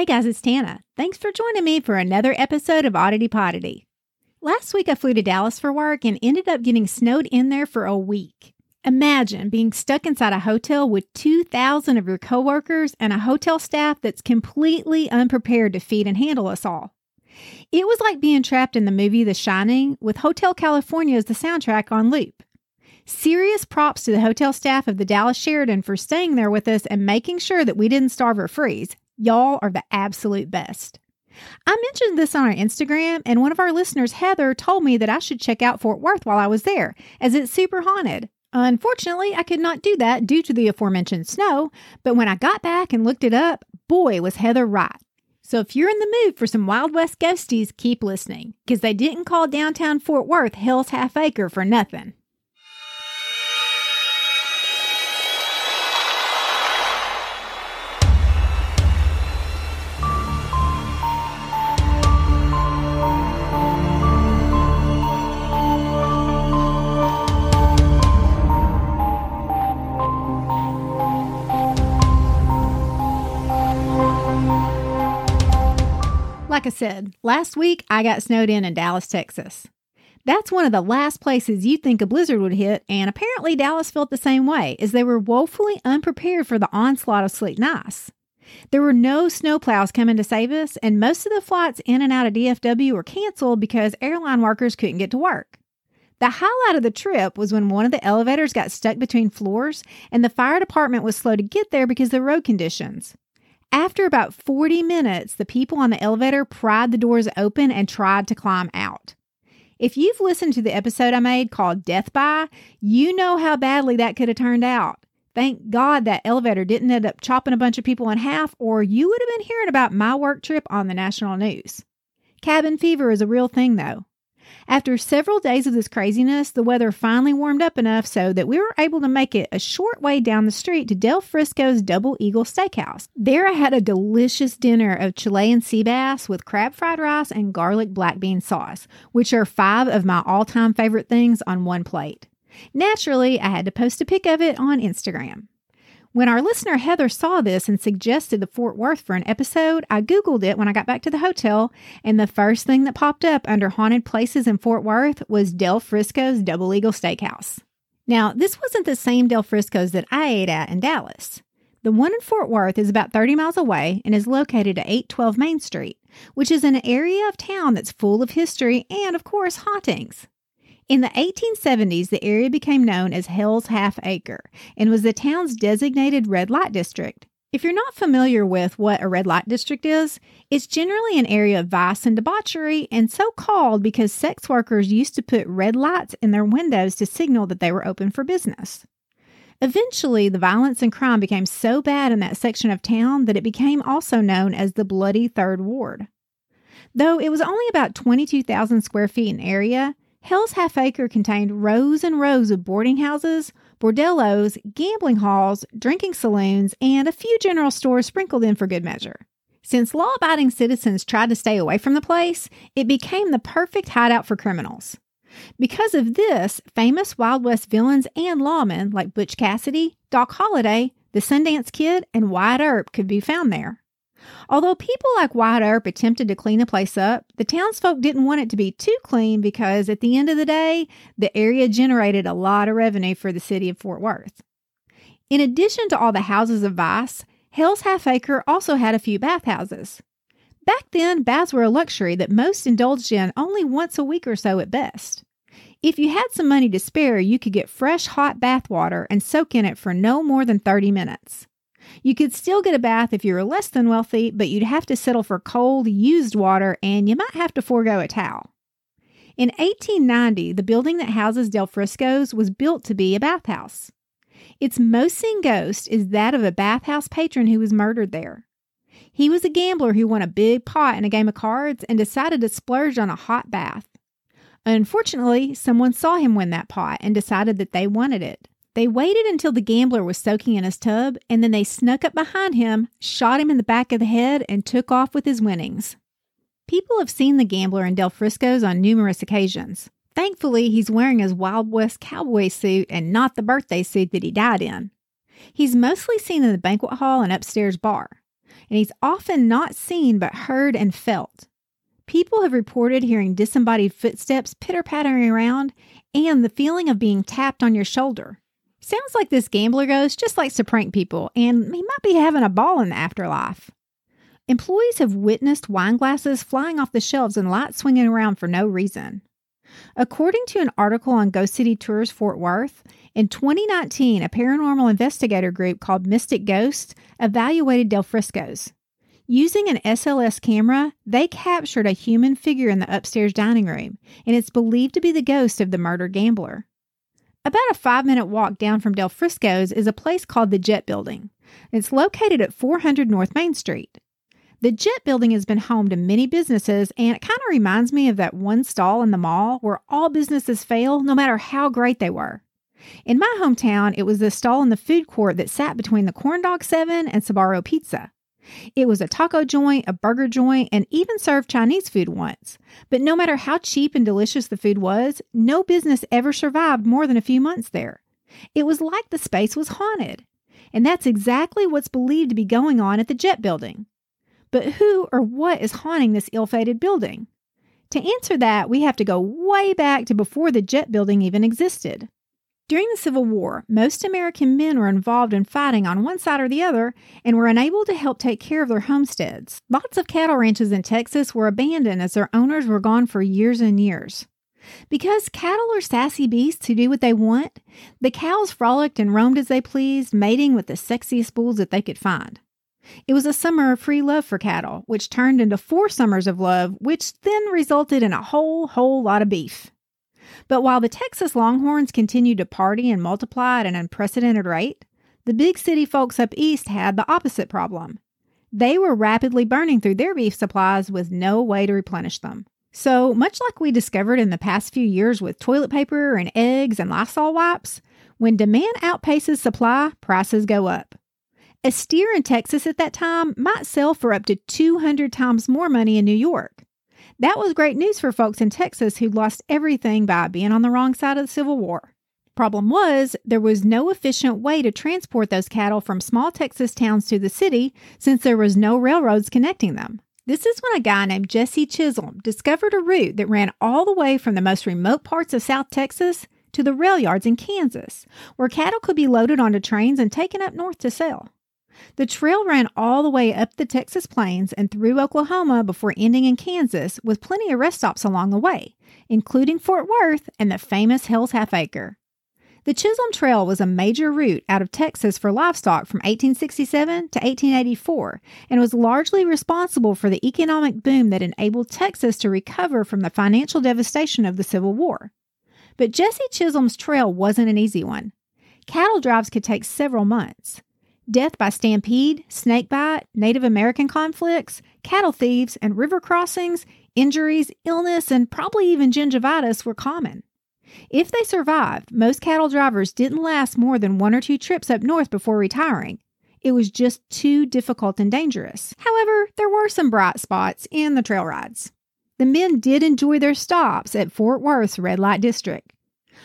Hey guys, it's Tana. Thanks for joining me for another episode of Oddity Poddity. Last week I flew to Dallas for work and ended up getting snowed in there for a week. Imagine being stuck inside a hotel with 2,000 of your coworkers and a hotel staff that's completely unprepared to feed and handle us all. It was like being trapped in the movie The Shining with Hotel California as the soundtrack on loop. Serious props to the hotel staff of the Dallas Sheraton for staying there with us and making sure that we didn't starve or freeze. Y'all are the absolute best. I mentioned this on our Instagram, and one of our listeners, Heather, told me that I should check out Fort Worth while I was there, as it's super haunted. Unfortunately, I could not do that due to the aforementioned snow, but when I got back and looked it up, boy, was Heather right. So if you're in the mood for some Wild West ghosties, keep listening, because they didn't call downtown Fort Worth Hell's Half Acre for nothing. Like I said, last week I got snowed in in Dallas, Texas. That's one of the last places you'd think a blizzard would hit, and apparently Dallas felt the same way, as they were woefully unprepared for the onslaught of sleet and ice. There were no snowplows coming to save us, and most of the flights in and out of DFW were canceled because airline workers couldn't get to work. The highlight of the trip was when one of the elevators got stuck between floors, and the fire department was slow to get there because of the road conditions. After about 40 minutes, the people on the elevator pried the doors open and tried to climb out. If you've listened to the episode I made called Death By, you know how badly that could have turned out. Thank God that elevator didn't end up chopping a bunch of people in half, or you would have been hearing about my work trip on the national news. Cabin fever is a real thing, though. After several days of this craziness, the weather finally warmed up enough so that we were able to make it a short way down the street to Del Frisco's Double Eagle Steakhouse. There, I had a delicious dinner of Chilean sea bass with crab fried rice and garlic black bean sauce, which are five of my all time favorite things on one plate. Naturally, I had to post a pic of it on Instagram. When our listener Heather saw this and suggested the Fort Worth for an episode, I Googled it when I got back to the hotel, and the first thing that popped up under haunted places in Fort Worth was Del Frisco's Double Eagle Steakhouse. Now, this wasn't the same Del Frisco's that I ate at in Dallas. The one in Fort Worth is about 30 miles away and is located at 812 Main Street, which is an area of town that's full of history and, of course, hauntings. In the 1870s, the area became known as Hell's Half Acre and was the town's designated red light district. If you're not familiar with what a red light district is, it's generally an area of vice and debauchery, and so called because sex workers used to put red lights in their windows to signal that they were open for business. Eventually, the violence and crime became so bad in that section of town that it became also known as the Bloody Third Ward. Though it was only about 22,000 square feet in area, Hell's Half Acre contained rows and rows of boarding houses, bordellos, gambling halls, drinking saloons, and a few general stores sprinkled in for good measure. Since law abiding citizens tried to stay away from the place, it became the perfect hideout for criminals. Because of this, famous Wild West villains and lawmen like Butch Cassidy, Doc Holliday, the Sundance Kid, and Wyatt Earp could be found there. Although people like Wyatt Earp attempted to clean the place up, the townsfolk didn't want it to be too clean because at the end of the day, the area generated a lot of revenue for the city of Fort Worth. In addition to all the houses of vice, Hell's Half Acre also had a few bathhouses. Back then, baths were a luxury that most indulged in only once a week or so at best. If you had some money to spare, you could get fresh hot bath water and soak in it for no more than 30 minutes. You could still get a bath if you were less than wealthy, but you'd have to settle for cold, used water and you might have to forego a towel. In 1890, the building that houses Del Frisco's was built to be a bathhouse. Its most seen ghost is that of a bathhouse patron who was murdered there. He was a gambler who won a big pot in a game of cards and decided to splurge on a hot bath. Unfortunately, someone saw him win that pot and decided that they wanted it. They waited until the gambler was soaking in his tub, and then they snuck up behind him, shot him in the back of the head, and took off with his winnings. People have seen the gambler in Del Frisco's on numerous occasions. Thankfully, he's wearing his Wild West cowboy suit and not the birthday suit that he died in. He's mostly seen in the banquet hall and upstairs bar. and he's often not seen but heard and felt. People have reported hearing disembodied footsteps pitter pattering around and the feeling of being tapped on your shoulder. Sounds like this gambler ghost just likes to prank people, and he might be having a ball in the afterlife. Employees have witnessed wine glasses flying off the shelves and lights swinging around for no reason. According to an article on Ghost City Tours Fort Worth, in 2019, a paranormal investigator group called Mystic Ghosts evaluated Del Frisco's. Using an SLS camera, they captured a human figure in the upstairs dining room, and it's believed to be the ghost of the murdered gambler. About a five minute walk down from Del Frisco's is a place called the Jet Building. It's located at 400 North Main Street. The Jet Building has been home to many businesses, and it kind of reminds me of that one stall in the mall where all businesses fail no matter how great they were. In my hometown, it was the stall in the food court that sat between the Corn Dog 7 and Sbarro Pizza. It was a taco joint, a burger joint, and even served Chinese food once. But no matter how cheap and delicious the food was, no business ever survived more than a few months there. It was like the space was haunted. And that's exactly what's believed to be going on at the Jet Building. But who or what is haunting this ill fated building? To answer that, we have to go way back to before the Jet Building even existed. During the Civil War, most American men were involved in fighting on one side or the other and were unable to help take care of their homesteads. Lots of cattle ranches in Texas were abandoned as their owners were gone for years and years. Because cattle are sassy beasts who do what they want, the cows frolicked and roamed as they pleased, mating with the sexiest bulls that they could find. It was a summer of free love for cattle, which turned into four summers of love, which then resulted in a whole, whole lot of beef. But while the Texas Longhorns continued to party and multiply at an unprecedented rate, the big city folks up east had the opposite problem. They were rapidly burning through their beef supplies with no way to replenish them. So, much like we discovered in the past few years with toilet paper and eggs and Lysol wipes, when demand outpaces supply, prices go up. A steer in Texas at that time might sell for up to 200 times more money in New York. That was great news for folks in Texas who lost everything by being on the wrong side of the Civil War. Problem was, there was no efficient way to transport those cattle from small Texas towns to the city since there was no railroads connecting them. This is when a guy named Jesse Chisholm discovered a route that ran all the way from the most remote parts of South Texas to the rail yards in Kansas, where cattle could be loaded onto trains and taken up north to sell. The trail ran all the way up the Texas plains and through Oklahoma before ending in Kansas, with plenty of rest stops along the way, including Fort Worth and the famous Hell's Half Acre. The Chisholm Trail was a major route out of Texas for livestock from 1867 to 1884 and was largely responsible for the economic boom that enabled Texas to recover from the financial devastation of the Civil War. But Jesse Chisholm's trail wasn't an easy one. Cattle drives could take several months. Death by stampede, snakebite, Native American conflicts, cattle thieves, and river crossings, injuries, illness, and probably even gingivitis were common. If they survived, most cattle drivers didn't last more than one or two trips up north before retiring. It was just too difficult and dangerous. However, there were some bright spots in the trail rides. The men did enjoy their stops at Fort Worth's red light district.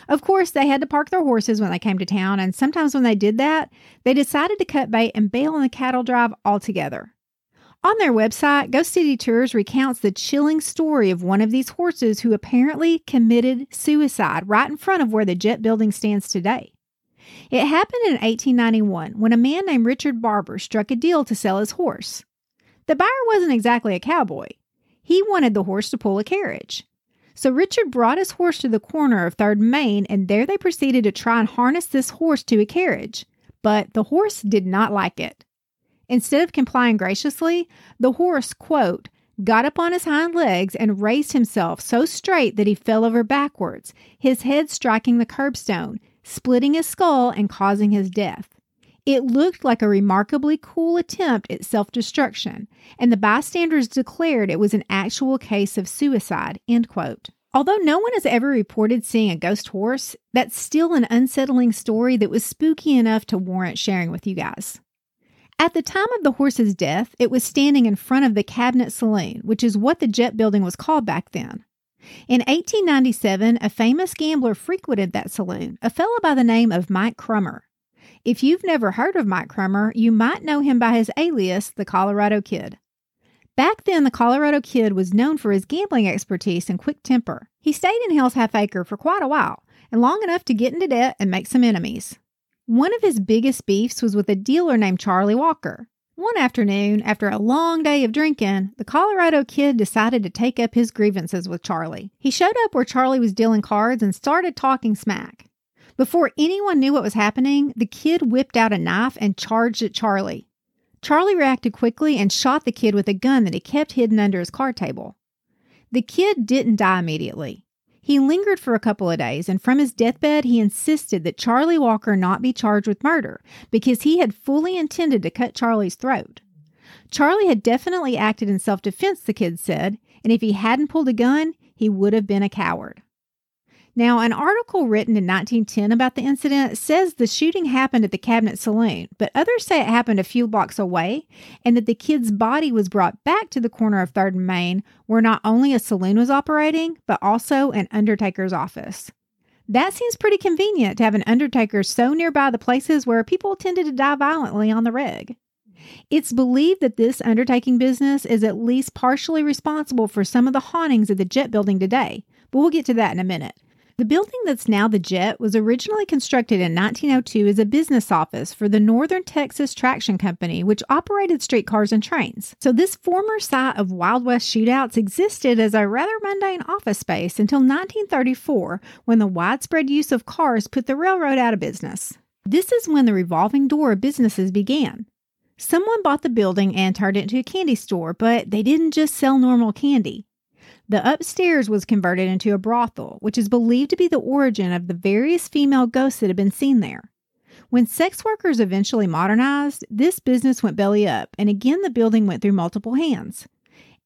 Of course, they had to park their horses when they came to town, and sometimes when they did that, they decided to cut bait and bail on the cattle drive altogether. On their website, Ghost City Tours recounts the chilling story of one of these horses who apparently committed suicide right in front of where the jet building stands today. It happened in 1891 when a man named Richard Barber struck a deal to sell his horse. The buyer wasn't exactly a cowboy. He wanted the horse to pull a carriage. So Richard brought his horse to the corner of Third Main, and there they proceeded to try and harness this horse to a carriage. But the horse did not like it. Instead of complying graciously, the horse, quote, got up on his hind legs and raised himself so straight that he fell over backwards, his head striking the curbstone, splitting his skull and causing his death. It looked like a remarkably cool attempt at self destruction, and the bystanders declared it was an actual case of suicide. End quote. Although no one has ever reported seeing a ghost horse, that's still an unsettling story that was spooky enough to warrant sharing with you guys. At the time of the horse's death, it was standing in front of the Cabinet Saloon, which is what the jet building was called back then. In 1897, a famous gambler frequented that saloon, a fellow by the name of Mike Crummer. If you've never heard of Mike Crummer, you might know him by his alias, the Colorado Kid. Back then, the Colorado Kid was known for his gambling expertise and quick temper. He stayed in Hell's Half Acre for quite a while, and long enough to get into debt and make some enemies. One of his biggest beefs was with a dealer named Charlie Walker. One afternoon, after a long day of drinking, the Colorado kid decided to take up his grievances with Charlie. He showed up where Charlie was dealing cards and started talking smack. Before anyone knew what was happening, the kid whipped out a knife and charged at Charlie. Charlie reacted quickly and shot the kid with a gun that he kept hidden under his card table. The kid didn't die immediately. He lingered for a couple of days, and from his deathbed, he insisted that Charlie Walker not be charged with murder because he had fully intended to cut Charlie's throat. Charlie had definitely acted in self defense, the kid said, and if he hadn't pulled a gun, he would have been a coward. Now, an article written in 1910 about the incident says the shooting happened at the Cabinet Saloon, but others say it happened a few blocks away and that the kid's body was brought back to the corner of 3rd and Main, where not only a saloon was operating, but also an undertaker's office. That seems pretty convenient to have an undertaker so nearby the places where people tended to die violently on the reg. It's believed that this undertaking business is at least partially responsible for some of the hauntings of the jet building today, but we'll get to that in a minute. The building that's now the Jet was originally constructed in 1902 as a business office for the Northern Texas Traction Company, which operated streetcars and trains. So, this former site of Wild West shootouts existed as a rather mundane office space until 1934 when the widespread use of cars put the railroad out of business. This is when the revolving door of businesses began. Someone bought the building and turned it into a candy store, but they didn't just sell normal candy. The upstairs was converted into a brothel, which is believed to be the origin of the various female ghosts that have been seen there. When sex workers eventually modernized, this business went belly up, and again the building went through multiple hands.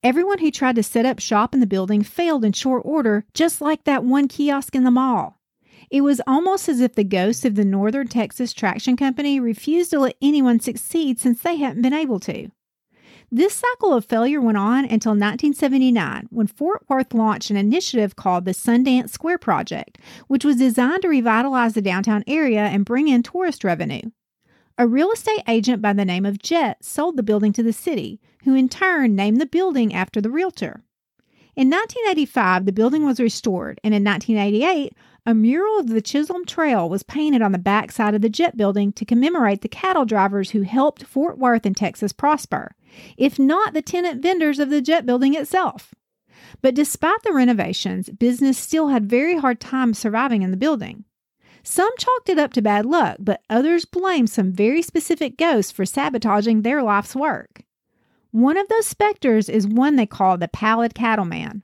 Everyone who tried to set up shop in the building failed in short order, just like that one kiosk in the mall. It was almost as if the ghosts of the Northern Texas Traction Company refused to let anyone succeed since they hadn't been able to. This cycle of failure went on until 1979 when Fort Worth launched an initiative called the Sundance Square Project, which was designed to revitalize the downtown area and bring in tourist revenue. A real estate agent by the name of Jet sold the building to the city, who in turn named the building after the realtor. In 1985, the building was restored, and in 1988, a mural of the Chisholm Trail was painted on the back side of the Jet building to commemorate the cattle drivers who helped Fort Worth and Texas prosper, if not the tenant vendors of the Jet building itself. But despite the renovations, business still had very hard time surviving in the building. Some chalked it up to bad luck, but others blamed some very specific ghosts for sabotaging their life's work. One of those specters is one they call the Pallid Cattleman.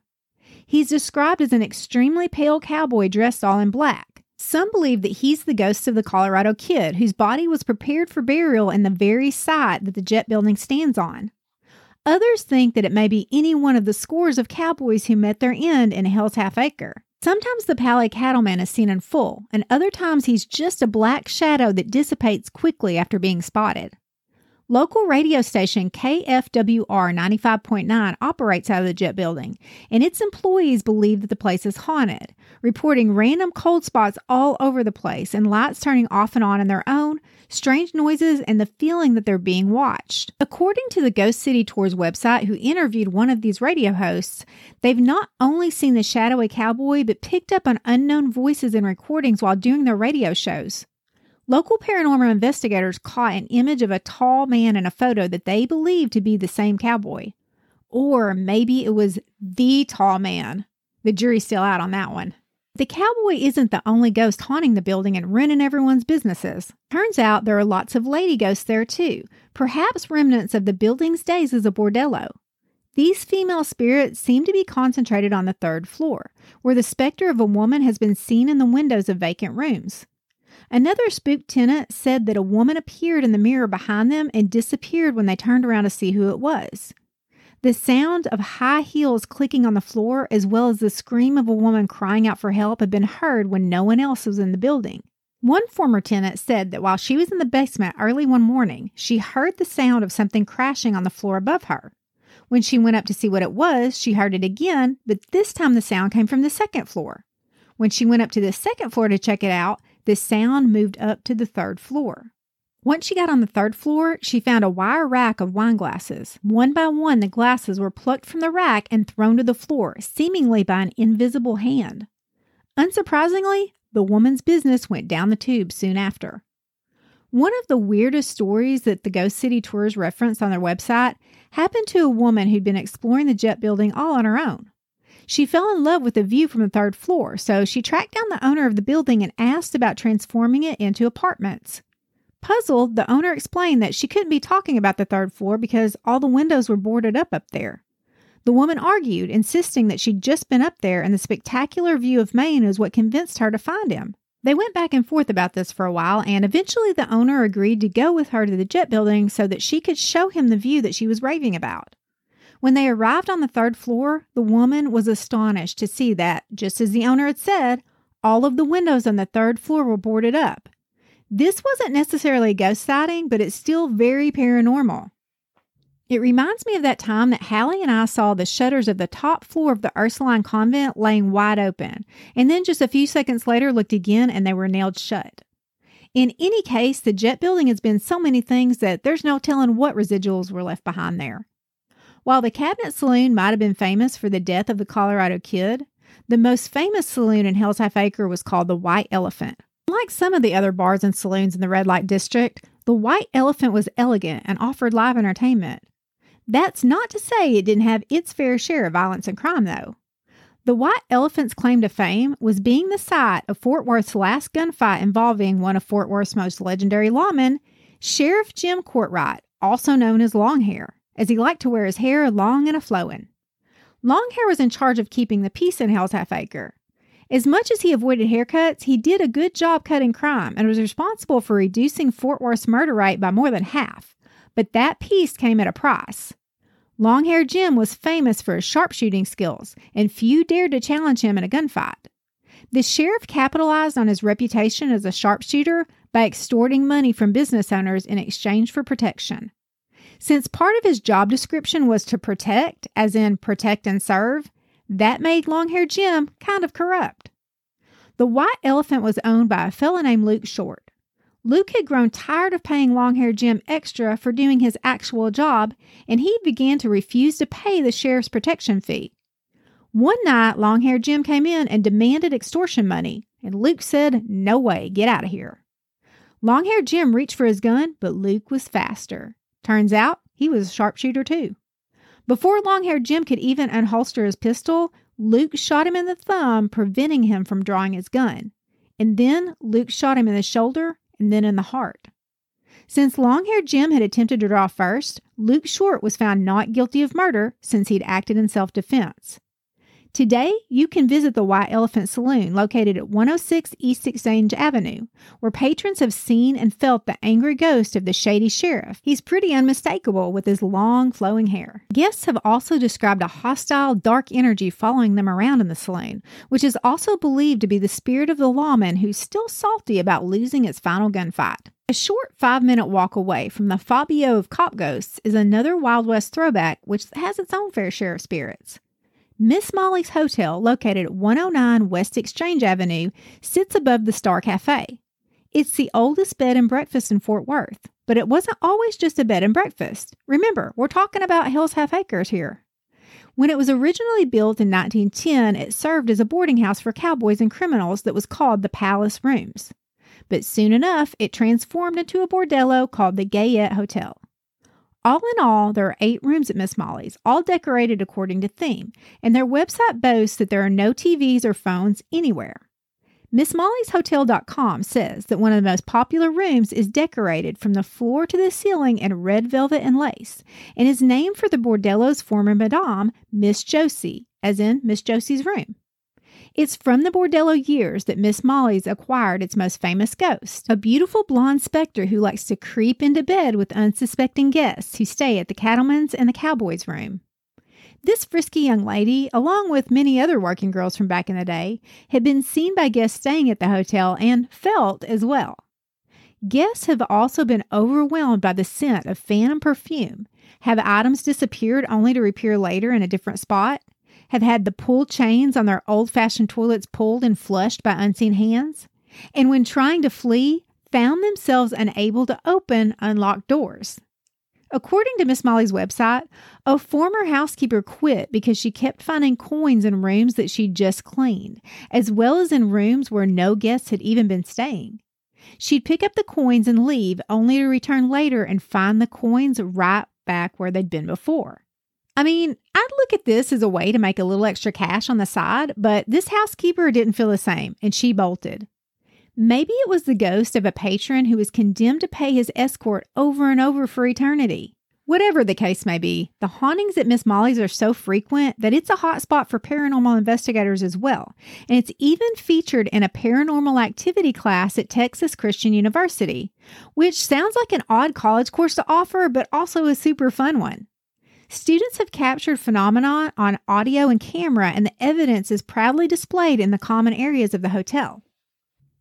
He's described as an extremely pale cowboy dressed all in black. Some believe that he's the ghost of the Colorado Kid, whose body was prepared for burial in the very site that the jet building stands on. Others think that it may be any one of the scores of cowboys who met their end in Hell's Half Acre. Sometimes the Pallid Cattleman is seen in full, and other times he's just a black shadow that dissipates quickly after being spotted. Local radio station KFWR 95.9 operates out of the jet building, and its employees believe that the place is haunted, reporting random cold spots all over the place and lights turning off and on in their own, strange noises, and the feeling that they're being watched. According to the Ghost City Tours website, who interviewed one of these radio hosts, they've not only seen the shadowy cowboy, but picked up on unknown voices and recordings while doing their radio shows. Local paranormal investigators caught an image of a tall man in a photo that they believed to be the same cowboy. Or maybe it was the tall man. The jury's still out on that one. The cowboy isn't the only ghost haunting the building and ruining everyone's businesses. Turns out there are lots of lady ghosts there too, perhaps remnants of the building's days as a bordello. These female spirits seem to be concentrated on the third floor, where the specter of a woman has been seen in the windows of vacant rooms. Another spook tenant said that a woman appeared in the mirror behind them and disappeared when they turned around to see who it was. The sound of high heels clicking on the floor, as well as the scream of a woman crying out for help, had been heard when no one else was in the building. One former tenant said that while she was in the basement early one morning, she heard the sound of something crashing on the floor above her. When she went up to see what it was, she heard it again, but this time the sound came from the second floor. When she went up to the second floor to check it out, the sound moved up to the third floor. Once she got on the third floor, she found a wire rack of wine glasses. One by one, the glasses were plucked from the rack and thrown to the floor, seemingly by an invisible hand. Unsurprisingly, the woman's business went down the tube soon after. One of the weirdest stories that the Ghost City Tours referenced on their website happened to a woman who'd been exploring the jet building all on her own. She fell in love with the view from the third floor, so she tracked down the owner of the building and asked about transforming it into apartments. Puzzled, the owner explained that she couldn't be talking about the third floor because all the windows were boarded up up there. The woman argued, insisting that she'd just been up there and the spectacular view of Main is what convinced her to find him. They went back and forth about this for a while, and eventually the owner agreed to go with her to the jet building so that she could show him the view that she was raving about. When they arrived on the third floor, the woman was astonished to see that, just as the owner had said, all of the windows on the third floor were boarded up. This wasn't necessarily a ghost sighting, but it's still very paranormal. It reminds me of that time that Hallie and I saw the shutters of the top floor of the Ursuline convent laying wide open, and then just a few seconds later looked again and they were nailed shut. In any case, the jet building has been so many things that there's no telling what residuals were left behind there. While the Cabinet Saloon might have been famous for the death of the Colorado Kid, the most famous saloon in Hell's Half Acre was called the White Elephant. Like some of the other bars and saloons in the red light district, the White Elephant was elegant and offered live entertainment. That's not to say it didn't have its fair share of violence and crime, though. The White Elephant's claim to fame was being the site of Fort Worth's last gunfight involving one of Fort Worth's most legendary lawmen, Sheriff Jim Courtright, also known as Longhair, as he liked to wear his hair long and a flowing. Longhair was in charge of keeping the peace in Hell's Half Acre, as much as he avoided haircuts, he did a good job cutting crime and was responsible for reducing Fort Worth's murder rate by more than half. But that peace came at a price. Longhair Jim was famous for his sharpshooting skills, and few dared to challenge him in a gunfight. The sheriff capitalized on his reputation as a sharpshooter by extorting money from business owners in exchange for protection. Since part of his job description was to protect, as in protect and serve, that made Longhair Jim kind of corrupt. The white elephant was owned by a fellow named Luke Short. Luke had grown tired of paying Longhair Jim extra for doing his actual job, and he began to refuse to pay the sheriff's protection fee. One night, Longhair Jim came in and demanded extortion money, and Luke said, No way, get out of here. Longhair Jim reached for his gun, but Luke was faster. Turns out he was a sharpshooter too. Before long haired Jim could even unholster his pistol, Luke shot him in the thumb, preventing him from drawing his gun. And then Luke shot him in the shoulder and then in the heart. Since long haired Jim had attempted to draw first, Luke Short was found not guilty of murder since he'd acted in self defense. Today, you can visit the White Elephant Saloon located at 106 East Exchange Avenue, where patrons have seen and felt the angry ghost of the shady sheriff. He's pretty unmistakable with his long, flowing hair. Guests have also described a hostile, dark energy following them around in the saloon, which is also believed to be the spirit of the lawman who's still salty about losing its final gunfight. A short five minute walk away from the Fabio of Cop Ghosts is another Wild West throwback which has its own fair share of spirits. Miss Molly's Hotel, located at 109 West Exchange Avenue, sits above the Star Cafe. It's the oldest bed and breakfast in Fort Worth, but it wasn't always just a bed and breakfast. Remember, we're talking about Hell's Half Acres here. When it was originally built in 1910, it served as a boarding house for cowboys and criminals that was called the Palace Rooms. But soon enough, it transformed into a bordello called the Gayette Hotel. All in all, there are eight rooms at Miss Molly's, all decorated according to theme, and their website boasts that there are no TVs or phones anywhere. MissMollysHotel.com says that one of the most popular rooms is decorated from the floor to the ceiling in red velvet and lace, and is named for the bordello's former madame, Miss Josie, as in Miss Josie's room. It's from the Bordello years that Miss Molly's acquired its most famous ghost, a beautiful blonde specter who likes to creep into bed with unsuspecting guests who stay at the cattleman's and the cowboy's room. This frisky young lady, along with many other working girls from back in the day, had been seen by guests staying at the hotel and felt as well. Guests have also been overwhelmed by the scent of phantom perfume. Have items disappeared only to reappear later in a different spot? Have had the pull chains on their old fashioned toilets pulled and flushed by unseen hands, and when trying to flee, found themselves unable to open unlocked doors. According to Miss Molly's website, a former housekeeper quit because she kept finding coins in rooms that she'd just cleaned, as well as in rooms where no guests had even been staying. She'd pick up the coins and leave, only to return later and find the coins right back where they'd been before. I mean, I'd look at this as a way to make a little extra cash on the side, but this housekeeper didn't feel the same, and she bolted. Maybe it was the ghost of a patron who was condemned to pay his escort over and over for eternity. Whatever the case may be, the hauntings at Miss Molly's are so frequent that it's a hotspot for paranormal investigators as well, and it's even featured in a paranormal activity class at Texas Christian University, which sounds like an odd college course to offer, but also a super fun one. Students have captured phenomena on audio and camera, and the evidence is proudly displayed in the common areas of the hotel.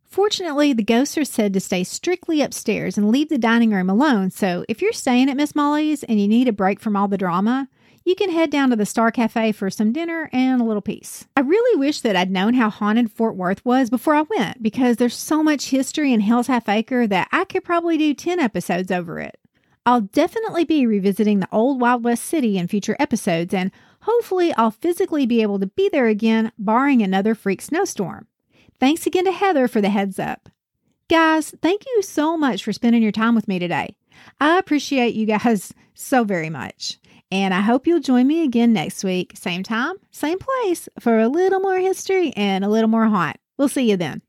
Fortunately, the ghosts are said to stay strictly upstairs and leave the dining room alone, so if you're staying at Miss Molly's and you need a break from all the drama, you can head down to the Star Cafe for some dinner and a little peace. I really wish that I'd known how haunted Fort Worth was before I went because there's so much history in Hell's Half Acre that I could probably do 10 episodes over it. I'll definitely be revisiting the old Wild West city in future episodes, and hopefully, I'll physically be able to be there again, barring another freak snowstorm. Thanks again to Heather for the heads up. Guys, thank you so much for spending your time with me today. I appreciate you guys so very much. And I hope you'll join me again next week, same time, same place, for a little more history and a little more haunt. We'll see you then.